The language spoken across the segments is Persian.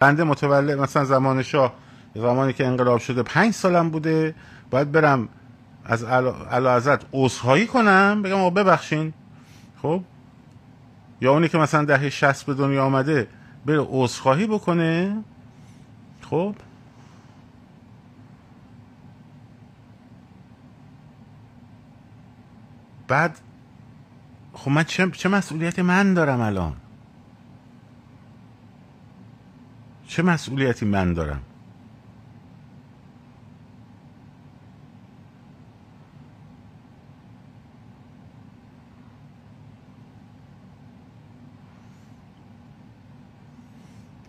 بنده متولد مثلا زمان شاه زمانی که انقلاب شده پنج سالم بوده. باید برم از علا ازت عذرخواهی کنم بگم آقا ببخشین. خب؟ یا اونی که مثلا دهه 60 به دنیا آمده بره عذرخواهی بکنه. خب؟ بعد خب من چه, چه مسئولیتی من دارم الان؟ چه مسئولیتی من دارم؟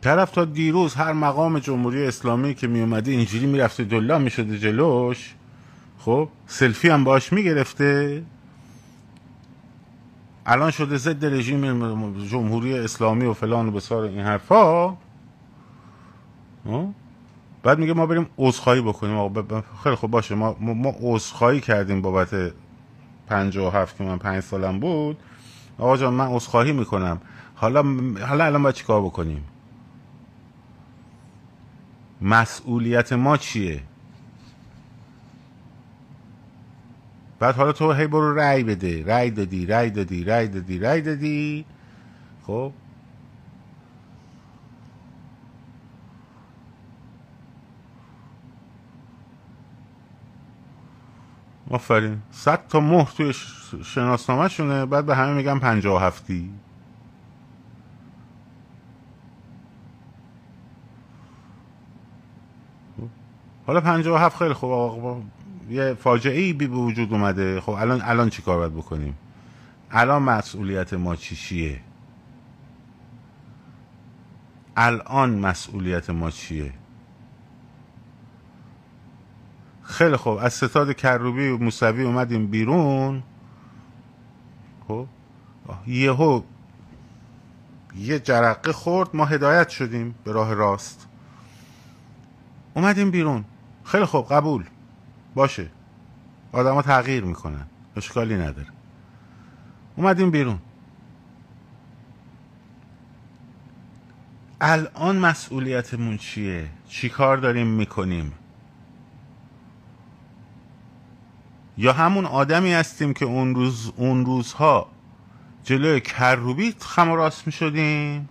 طرف تا دیروز هر مقام جمهوری اسلامی که می اومده اینجوری می‌رفته دلا می‌شده جلوش خب سلفی هم باش می‌گرفته. الان شده ضد رژیم جمهوری اسلامی و فلان و بسار این حرفا. بعد میگه ما بریم عذرخواهی بکنیم. خیلی خوب باشه. ما ما عذرخواهی کردیم بابت 57 که من 5 سالم بود. آقا جان من عذرخواهی می‌کنم. حالا حالا الان باید چیکار بکنیم؟ مسئولیت ما چیه؟ بعد حالا تو هی برو رأی بده. رأی دادی رأی دادی رأی دادی رأی دادی. خب؟ آفرین. صد تا مهر توی شناسنامه شونه بعد به همه میگم پنجاه هفتی. حالا پنجاه هفت خیلی خوب. آقا یه فاجعه ای بی به وجود اومده. خب الان الان چی کار باید بکنیم؟ الان مسئولیت ما چیه؟ الان مسئولیت ما چیه؟ خیلی خوب. از ستاد کروبی و موسوی اومدیم بیرون. خب. یهو یه جرقه خورد ما هدایت شدیم به راه راست. اومدیم بیرون. خیلی خوب قبول. باشه. آدما تغییر می‌کنن. اشکالی نداره. اومدیم بیرون. الان مسئولیتمون چیه؟ چی کار داریم می‌کنیم؟ یا همون آدمی هستیم که اون روز اون روزها جلوی کروبی خم و راست می شدیم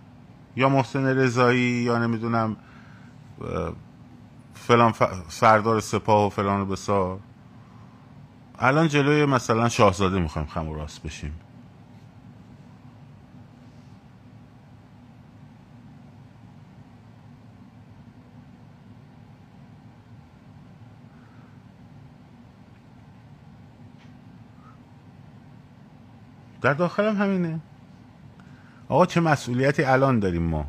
یا محسن رضایی یا نمی‌دونم فلان سردار سپاه و فلان و بسار. الان جلوی مثلا شاهزاده می‌خوایم خم و راست بشیم. در داخلم همینه. آقا چه مسئولیتی الان داریم ما؟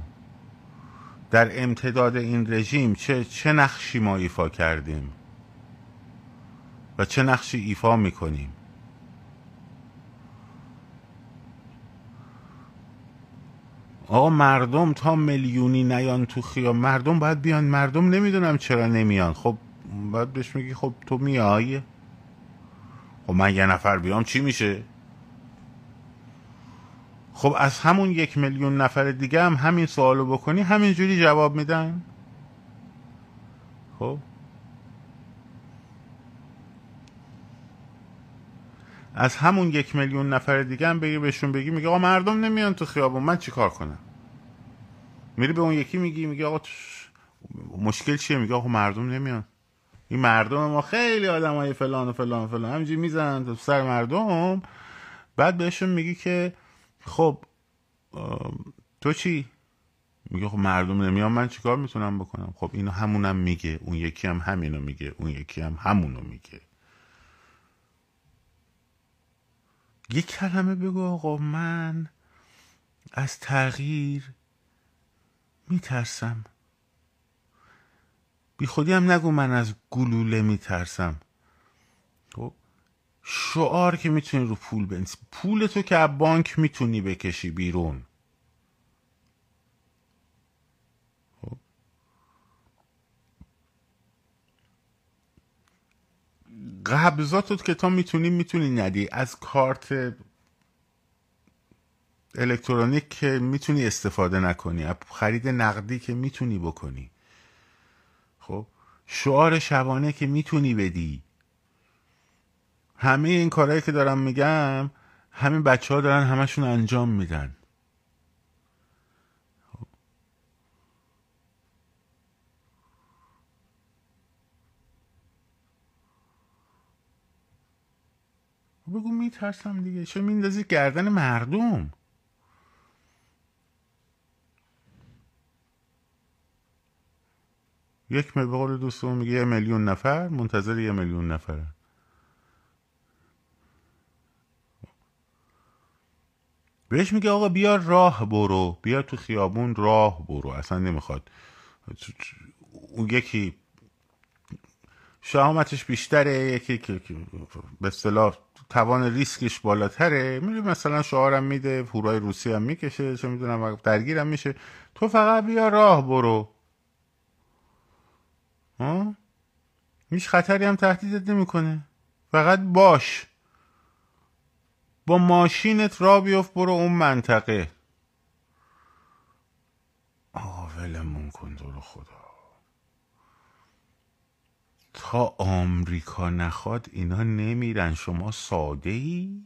در امتداد این رژیم چه, چه نقشی ما ایفا کردیم؟ و چه نقشی ایفا می‌کنیم؟ آقا مردم تا میلیونی نیان تو خیام مردم باید بیان مردم نمی‌دونم چرا نمیان. خب باید بهش میگی خب تو میای؟ خب من یه نفر بیام چی میشه؟ خب از همون یک میلیون نفر دیگه هم همین سوالو بکنی همینجوری جواب میدن؟ خب. از همون یک میلیون نفر دیگه هم بگی بهشون بگی میگه آقا مردم نمیان تو خیابون من چیکار کنم؟ میری به اون یکی میگی میگه آقا مشکل چیه؟ میگه آقا مردم نمیان. این مردم ما خیلی آدم های فلان و فلان و فلان همینجوری می‌زنن تو سر مردم. بعد بهشون میگی که خب تو چی؟ میگه خب مردم نمیان من چیکار می‌تونم بکنم؟ خب اینو همونم میگه اون یکی هم همینو میگه اون یکی هم همونو میگه. یک کلمه بگو آقا من از تغییر میترسم. بی خودی هم نگو من از گلوله میترسم. شعار که می‌تونی رو پول بنویسی. پول تو که از بانک می‌تونی بکشی بیرون. خب. قبضاتت که تا می‌تونی می‌تونی ندی. از کارت الکترونیک که می‌تونی استفاده نکنی. خرید نقدی که می‌تونی بکنی. خب. شعار شبانه که می‌تونی بدی. همه این کارهایی که دارم میگم همین بچه ها دارن همشون انجام میدن. بگو میترسم دیگه. چه میندازی گردن مردم؟ یک به قول دوستمون میگه یه میلیون نفر منتظر یه میلیون نفره. بهش میگه آقا بیا راه برو بیا تو خیابون راه برو. اصلا نمی‌خواد. اون یکی شهامتش بیشتره یکی که به اصطلاح توان ریسکش بالاتره. میره مثلا شعارم میده هورای روسی هم می‌کشه چه می‌دونم درگیرم میشه. تو فقط بیا راه برو. ها؟ هیچ خطری هم تهدیدت نمی‌کنه. فقط باش. با ماشینت را بیفت برو اون منطقه. آقا ولمون کن تو خدا. تا آمریکا نخواد اینا نمیرن. شما ساده ای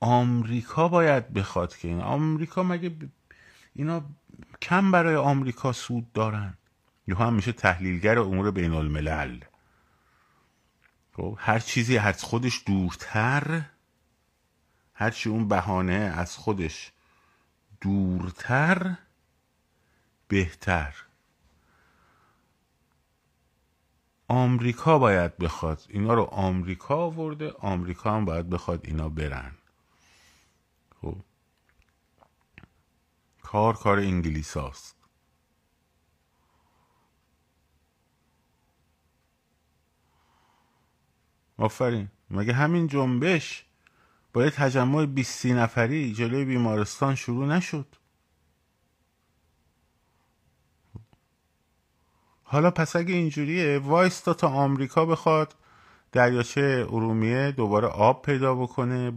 آمریکا باید بخواد که این آمریکا مگه اینا کم برای آمریکا سود دارن؟ یا هم میشه تحلیلگر امور بین الملل خب هر چیزی از خودش دورتر هرچی اون بهانه از خودش دورتر بهتر. آمریکا باید بخواد. اینا رو آمریکا آورده آمریکا هم باید بخواد اینا برن. خب. کار کار انگلیس هاست. آفرین. مگه همین جنبش با یه تجمع 20 نفری جلوی بیمارستان شروع نشد؟ حالا پس اگه اینجوریه وایستا تا آمریکا بخواد دریاچه ارومیه دوباره آب پیدا بکنه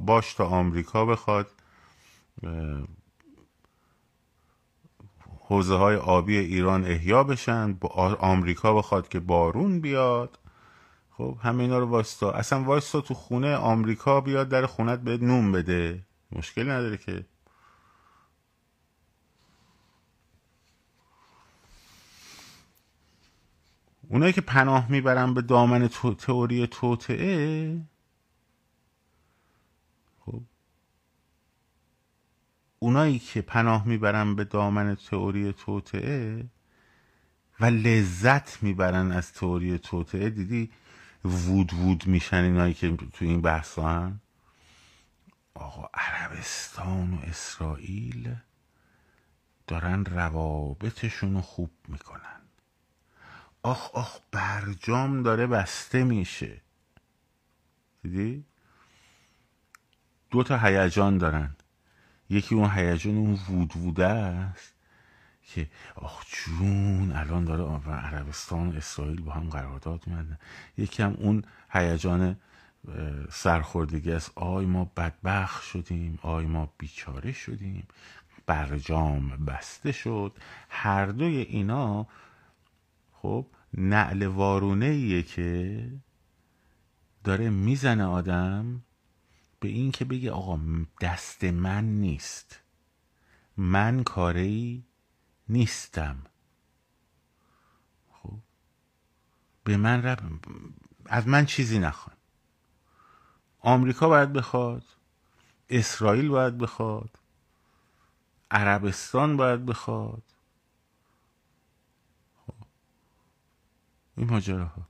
باش تا آمریکا بخواد. حوزه های آبی ایران احیا بشن آمریکا بخواد که بارون بیاد. خب همه اینا رو واستا اصلا واستا تو خونه آمریکا بیاد در خونت به نوم بده. مشکلی نداره که. اونایی که پناه می‌برن به دامن. تئوری توطعه خب اونایی که پناه می‌برن به دامن تئوری توطعه و لذت می‌برن از تئوری توطعه دیدی؟ وود وود میشن اینایی که تو این بحث هن؟ آقا عربستان و اسرائیل دارن روابطشون رو خوب می‌کنن. آخ آخ برجام داره بسته میشه. دیدی؟ دو تا هیجان دارن. یکی اون هیجان اون وود است. که آخ جون الان داره عربستان اسرائیل با هم قرارداد میدن یکی هم اون هیجان سرخوردگی است. آی ما بدبخ شدیم آی ما بیچاره شدیم. برجام بسته شد. هر دوی اینا خب نعل وارونه ایه که داره می‌زنه آدم به این که بگه آقا دست من نیست. من کاری نیستم. خب. به من رب... از من چیزی نخوان. آمریکا باید بخواد. اسرائیل باید بخواد. عربستان باید بخواد. خب. این ماجراها.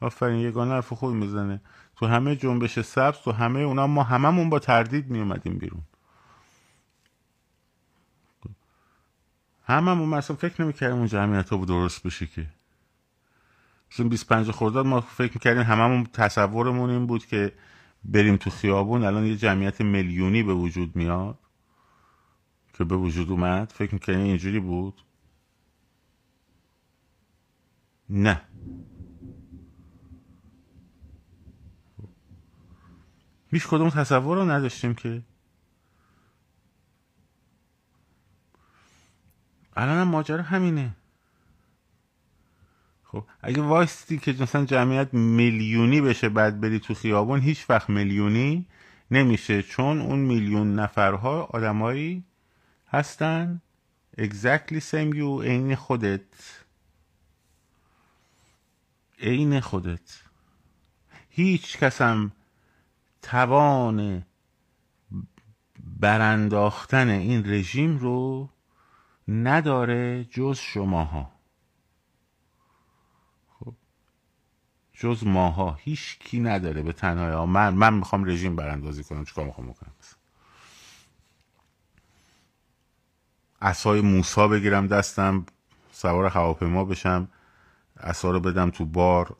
آفرین یگانه حرف خوب می‌زنه. تو همه جنبش سبز تو همه اونا ما هممون با تردید میومدیم بیرون. هممون مثلا فکر نمی‌کردیم اون جمعیت ها درست بشه که. مثلا 25 خرداد ما فکر می‌کردیم هممون تصورمون این بود که بریم تو خیابون الان یه جمعیت میلیونی به وجود میاد که به وجود اومد. فکر می‌کردیم اینجوری بود؟ نه. هیچ کدوم تصور رو نداشتیم که الان هم ماجرا همینه. خب اگه وایستی که مثلا جمعیت میلیونی بشه بعد بری تو خیابون هیچ وقت میلیونی نمیشه چون اون میلیون نفرها آدمایی هستن exactly same you عین خودت. عین خودت. هیچ کسم توان برانداختن این رژیم رو نداره جز شماها. خب جز ماها. هیچ کی نداره به تنهایی. من من می‌خوام رژیم براندازی کنم. چیکار می‌خوام بکنم؟ اسای موسا بگیرم دستم سوار هواپیما بشم اسا رو بدم تو بار.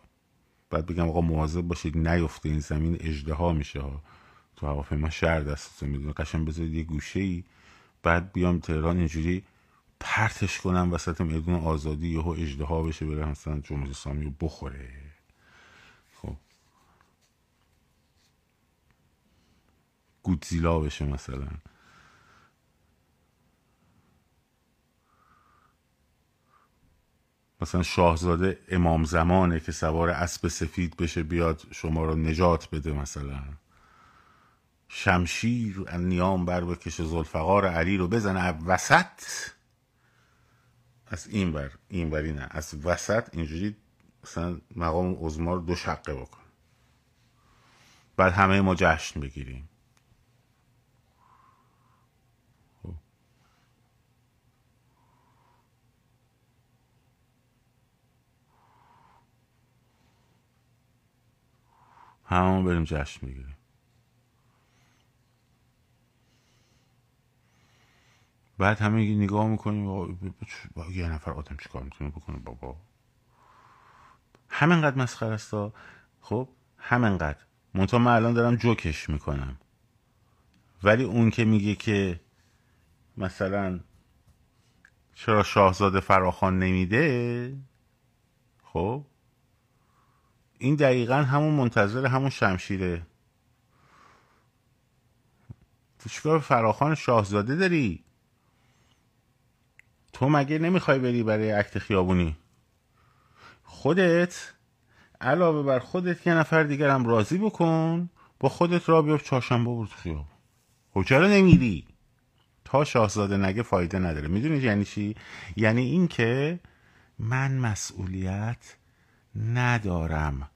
بعد بگم آقا مواظب باشید نیفته این زمین اجدها میشه ها. تو هواپیما شهر دستتون می‌دونه قشن بذارید یه گوشه ای بعد بیام تهران اینجوری پرتش کنم وسط میدون آزادی یهو اجدها بشه بره مثلا جمهوری اسلامی رو بخوره. خب. گودزیلا بشه مثلا. مثلا شاهزاده امام زمانه که سوار اسب سفید بشه بیاد شما رو نجات بده مثلا. شمشیر نیام بر بکشه زلفقار علی رو بزنه وسط از این بر این بری نه از وسط اینجوری مثلا مقام ازما رو دو شقه بکن. بعد همه ما جشن بگیریم. همون بریم جشن بگیریم بعد همه نگاه می‌کنیم یه نفر آدم چیکار می‌تونه بکنه بابا؟ همینقدر مسخره است خب همینقدر. منتها من الان دارم جوکش می‌کنم. ولی اون که میگه که مثلا چرا شاهزاده فراخان نمیده خب؟ این دقیقا همون منتظر همون شمشیره. تو چیکار فراخان شاهزاده داری؟ تو مگه نمی‌خوای بری برای عکت خیابونی؟ خودت علاوه بر خودت یه نفر دیگر راضی بکن با خودت را بیاب چهارشنبه برو تو خیابون. خب چرا نمیری؟ تا شاهزاده نگه فایده نداره. می‌دونی یعنی چی؟ یعنی اینکه من مسئولیت ندارم.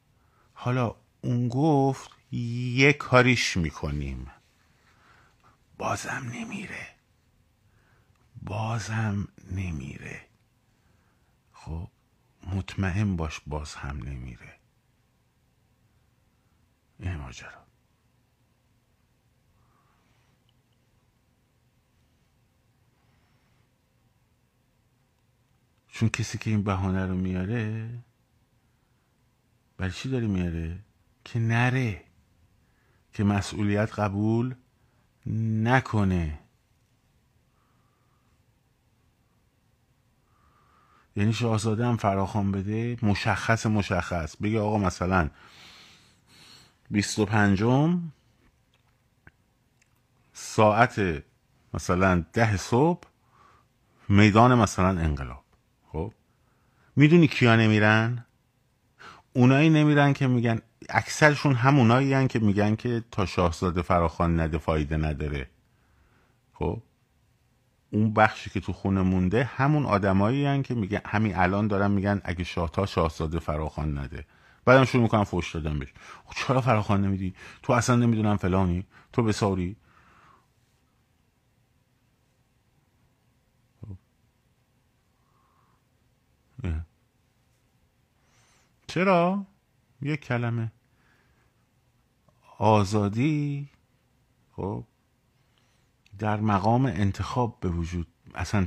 حالا اون گفت یه کاریش می‌کنیم. بازم نمیره. بازم نمیره. خب مطمئن باش باز هم نمیره. این ماجرا. چون کسی که این بهانه رو میاره برای چی داری میاره؟ که نره. که مسئولیت قبول نکنه. یعنی شاهزاده هم فراخوان بده مشخص مشخص. بگه آقا مثلا بیست و پنجم ساعت مثلا ده صبح میدان مثلا انقلاب. خب؟ می‌دونی کیا نمیرن؟ اونایی نمیرن که میگن اکثرشون همونایی هن که میگن که تا شاهزاده فراخان نده فایده نداره. خب؟ اون بخشی که تو خونه مونده همون آدمایی هن که میگن همین الان دارن میگن اگه شاه تا شاهزاده فراخان نده. بعدم شروع می‌کنن فوش دادن بهش. خب چرا فراخان نمیدی؟ تو اصلا نمی‌دونم فلانی. تو بساری چرا؟ یک کلمه. آزادی خب در مقام انتخاب به وجود اصلا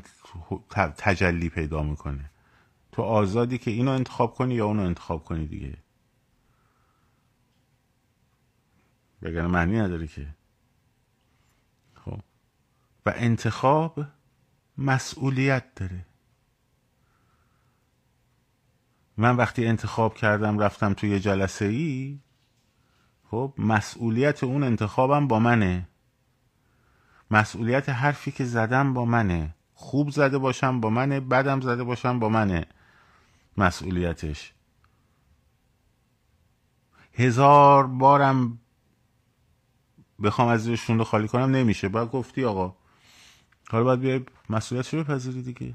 تجلی پیدا می‌کنه. تو آزادی که اینو انتخاب کنی یا اونو انتخاب کنی دیگه؟ بگرم معنی نداره که. خب. و انتخاب مسئولیت داره. من وقتی انتخاب کردم رفتم توی جلسه ای خب مسئولیت اون انتخابم با منه. مسئولیت حرفی که زدم با منه. خوب زده باشم با منه بدم زده باشم با منه. مسئولیتش. هزار بارم بخوام از زیر خالی کنم نمیشه. باید گفتی آقا حالا باید بیای مسئولیتش رو بپذیری دیگه.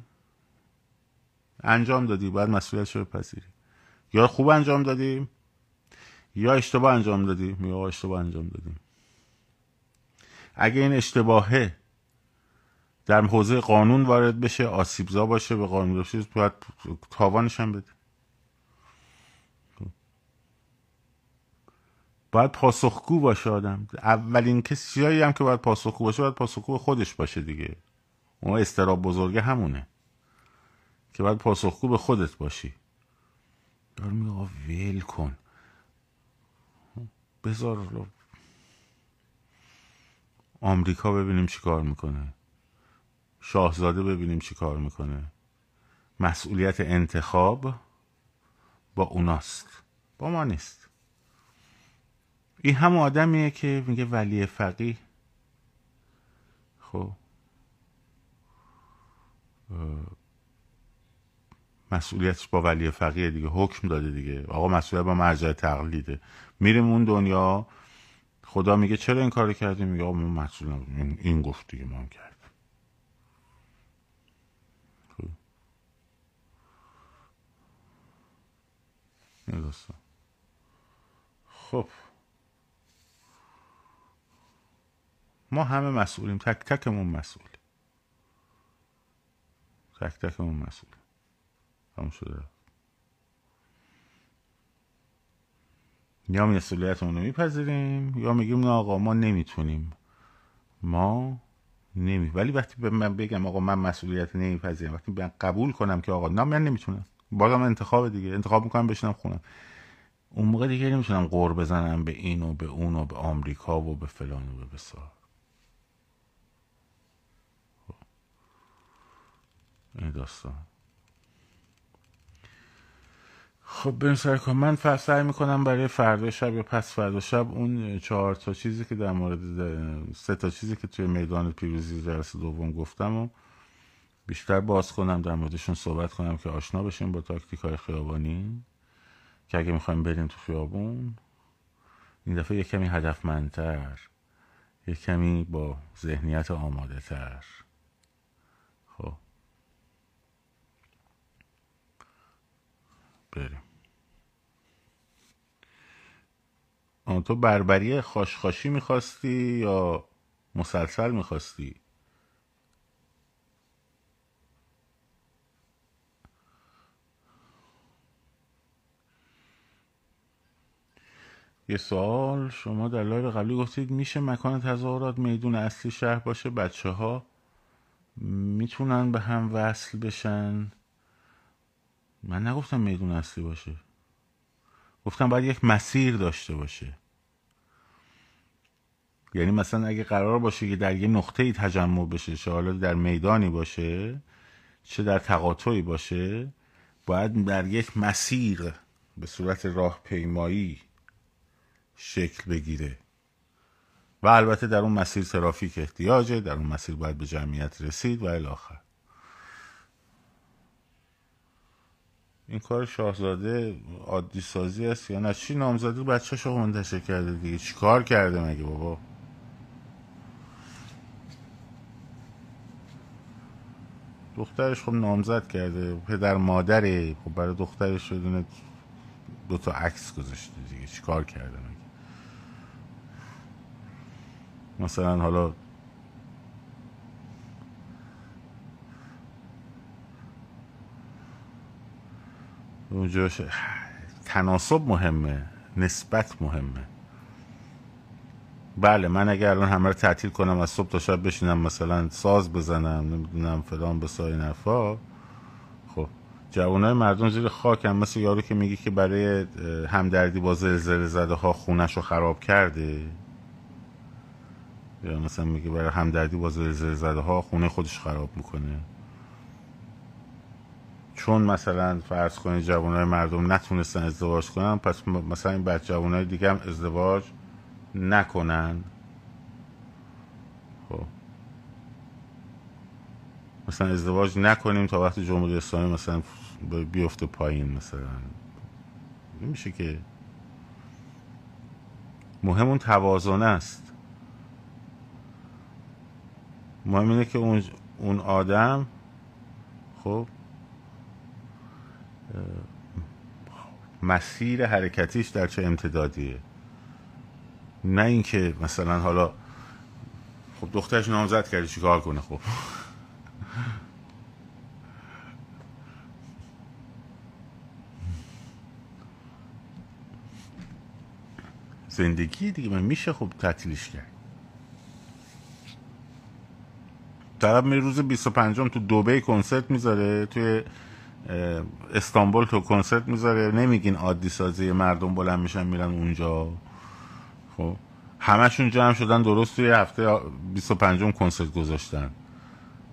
انجام دادی باید مسئولیتش رو بپذیری. یا خوب انجام دادیم یا اشتباه انجام دادیم یا اشتباه انجام دادیم. اگه این اشتباهه در حوزه قانون وارد بشه آسیبزا باشه به قانون باشه باید تاوانش هم بده. باید پاسخگو باشه آدم. اولین کسی هم که باید پاسخگو باشه باید پاسخگو خودش باشه دیگه. اون استراب بزرگه همونه. که باید پاسخگو به خودت باشی. دار میگه ویل کن. بذار آمریکا ببینیم چی کار می‌کنه. شاهزاده ببینیم چی کار می‌کنه. مسئولیت انتخاب با اوناست. با ما نیست. این هم آدمیه که میگه ولی فقیه. خب. مسئولیتش با ولی فقیه دیگه حکم داده دیگه. آقا مسئولیت با مرجع تقلیده. میریم اون دنیا خدا میگه چرا این کار کردیم میگه آقا ما مسئول این گفت دیگه ما کردیم. خب. خب. ما همه مسئولیم. تک تکمون مسئول. تک تکمون مسئول. شده. یا مسئولیتمون رو میپذیریم یا میگیم نه آقا ما نمی‌تونیم. ما نمی ولی وقتی به من بگم آقا من مسئولیت نمیپذیرم وقتی من قبول کنم که آقا نه من نمی‌تونم. بازم انتخاب دیگه انتخاب می‌کنم بشنم خونم. اون موقع دیگه نمی‌تونم قور بزنم به این و به اون و به آمریکا و به فلان و به بسار. این داستان. خب بریم سر کن من سعی می‌کنم برای فردا شب یا پس فردا شب اون چهار تا چیزی که در مورد سه تا چیزی که توی میدان پیروزی جلسه دوم گفتم و بیشتر باز کنم در موردشون صحبت کنم که آشنا بشیم با تاکتیک های خیابانی. که اگه می‌خوایم بریم تو خیابون این دفعه یک کمی هدفمندتر یک کمی با ذهنیت آماده تر خب. بریم تو بربری خاشخاشی می‌خواستی یا مسلسل می‌خواستی؟ یه سوال شما در لایو قبلی گفتید میشه مکان تظاهرات میدون اصلی شهر باشه؟ بچه ها می‌تونن به هم وصل بشن؟ من نگفتم میدون اصلی باشه. گفتم باید یک مسیر داشته باشه. یعنی مثلا اگه قرار باشه که در یه نقطه ای تجمع بشه چه حالا در میدانی باشه چه در تقاطعی باشه باید در یک مسیر به صورت راهپیمایی شکل بگیره. و البته در اون مسیر ترافیک احتیاجه در اون مسیر باید به جمعیت رسید و الاخر این کار شاهزاده عادی سازی است یا نه؟ چی نامزدی بچه شو منتشر کرده دیگه؟ چی کار کرده مگه بابا؟ دخترش خب نامزد کرده پدر مادره خب برای دخترش شدونه دو تا عکس گذاشته دیگه. چی کار کرده مگه؟ مثلا حالا اونجا تناسب مهمه نسبت مهمه. بله من اگر الان همه رو تعطیل کنم از صبح تا شب بشینم مثلا ساز بزنم نمی‌دونم فلان به سای نفا خب جوانای مردم زیر خاک هم مثل یارو که میگه که برای همدردی با زلزله زده ها خونش رو خراب کرده. یا مثلا میگه برای همدردی با زلزله زده ها خونه خودش خراب می‌کنه. چون مثلا فرض کنید جوانای مردم نتونستن ازدواج کنن پس مثلا این بعد جوانای دیگه هم ازدواج نکنن. خب. مثلا ازدواج نکنیم تا وقتی جمهوری اسلامی مثلا بیفته پایین مثلا. میشه که مهم اون توازن است. مهم اینه که اون آدم خب مسیر حرکتیش در چه امتدادیه؟ نه اینکه مثلا حالا خب دخترش نامزد کرده چیکار کنه خب؟ زندگی دیگه من میشه خب تعطیلش کرد. طرف می روز 25 تو دوبه کنسرت می‌ذاره توی استانبول تو کنسرت می‌ذاره نمیگین عادی سازی مردم بلند میشن میرن اونجا. خب همشون جمع شدن درست توی هفته 25 کنسرت گذاشتن.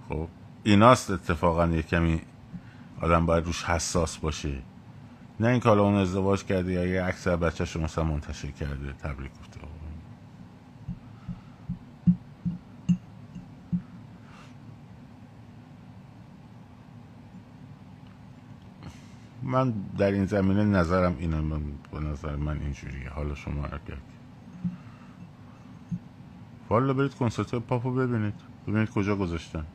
خب ایناست اتفاقا یه کمی آدم باید روش حساس باشه. نه اینکه حالا اون ازدواج کرده یا یه عکس رو مثلا منتشر کرده تبریک گفته من در این زمینه نظرم اینه من به نظر من اینجوریه. حالا شما اگر والا برید کنسرت پاپو ببینید. ببینید کجا گذاشتن.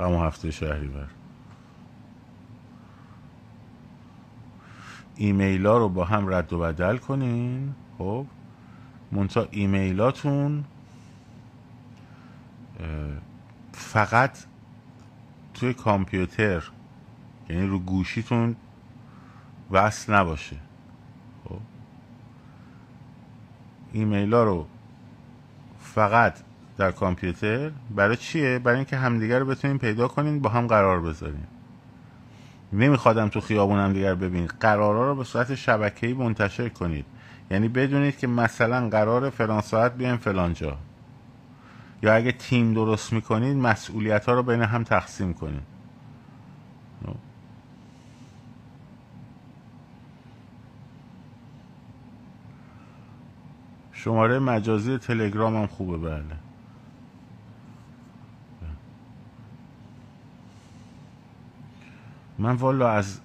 همون هفته شهری بر ایمیل ها رو با هم رد و بدل کنین. خب. منتها ایمیلاتون فقط توی کامپیوتر یعنی رو گوشیتون وصل نباشه. خب؟ ایمیل ها رو فقط در کامپیوتر برای چیه؟ برای اینکه همدیگر رو بتونین پیدا کنین با هم قرار بذارین. نمیخوادم تو خیابون هم دیگر ببینید قرارا رو به صورت شبکه‌ای منتشر کنید یعنی بدونید که مثلا قرار فلان ساعت بیایم فلان جا. یا اگه تیم درست می‌کنید مسئولیت ها رو بین هم تقسیم کنید شماره مجازی تلگرام هم خوبه بله. من والا از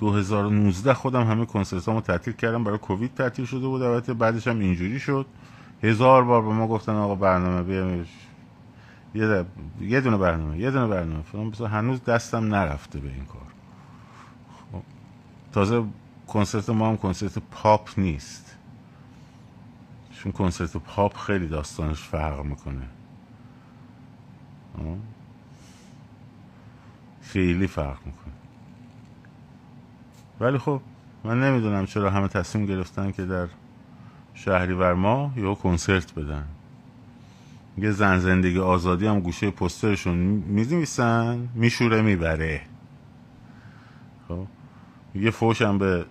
2019 خودم همه کنسرت رو تعطیل کردم برای کووید تعطیل شده بود. البته بعدش هم اینجوری شد. هزار بار به ما گفتن آقا برنامه بیام یه, یه دونه برنامه یه دونه برنامه. فلان هنوز دستم نرفته به این کار. خب. تازه کنسرت ما هم کنسرت پاپ نیست. چون کنسرت پاپ خیلی داستانش فرق می‌کنه. خیلی فرق می‌کنه. ولی خب من نمی‌دونم چرا همه تصمیم گرفتن که در شهریور ما یا کنسرت بدن. یه زن زندگی آزادی هم گوشه پسترشون میزنویسن میشوره می‌بره. خب یه فوش هم به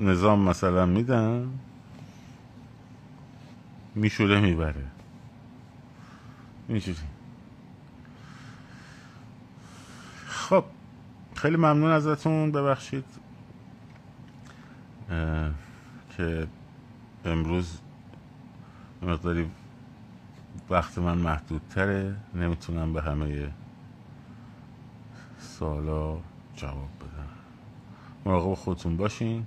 نظام مثلا میدن میشوره می‌بره. اینجوری خب خیلی ممنون ازتون. ببخشید که امروز مقداری وقت من محدودتره. نمی‌تونم به همه سوالا جواب بدم. مراقب خودتون باشین.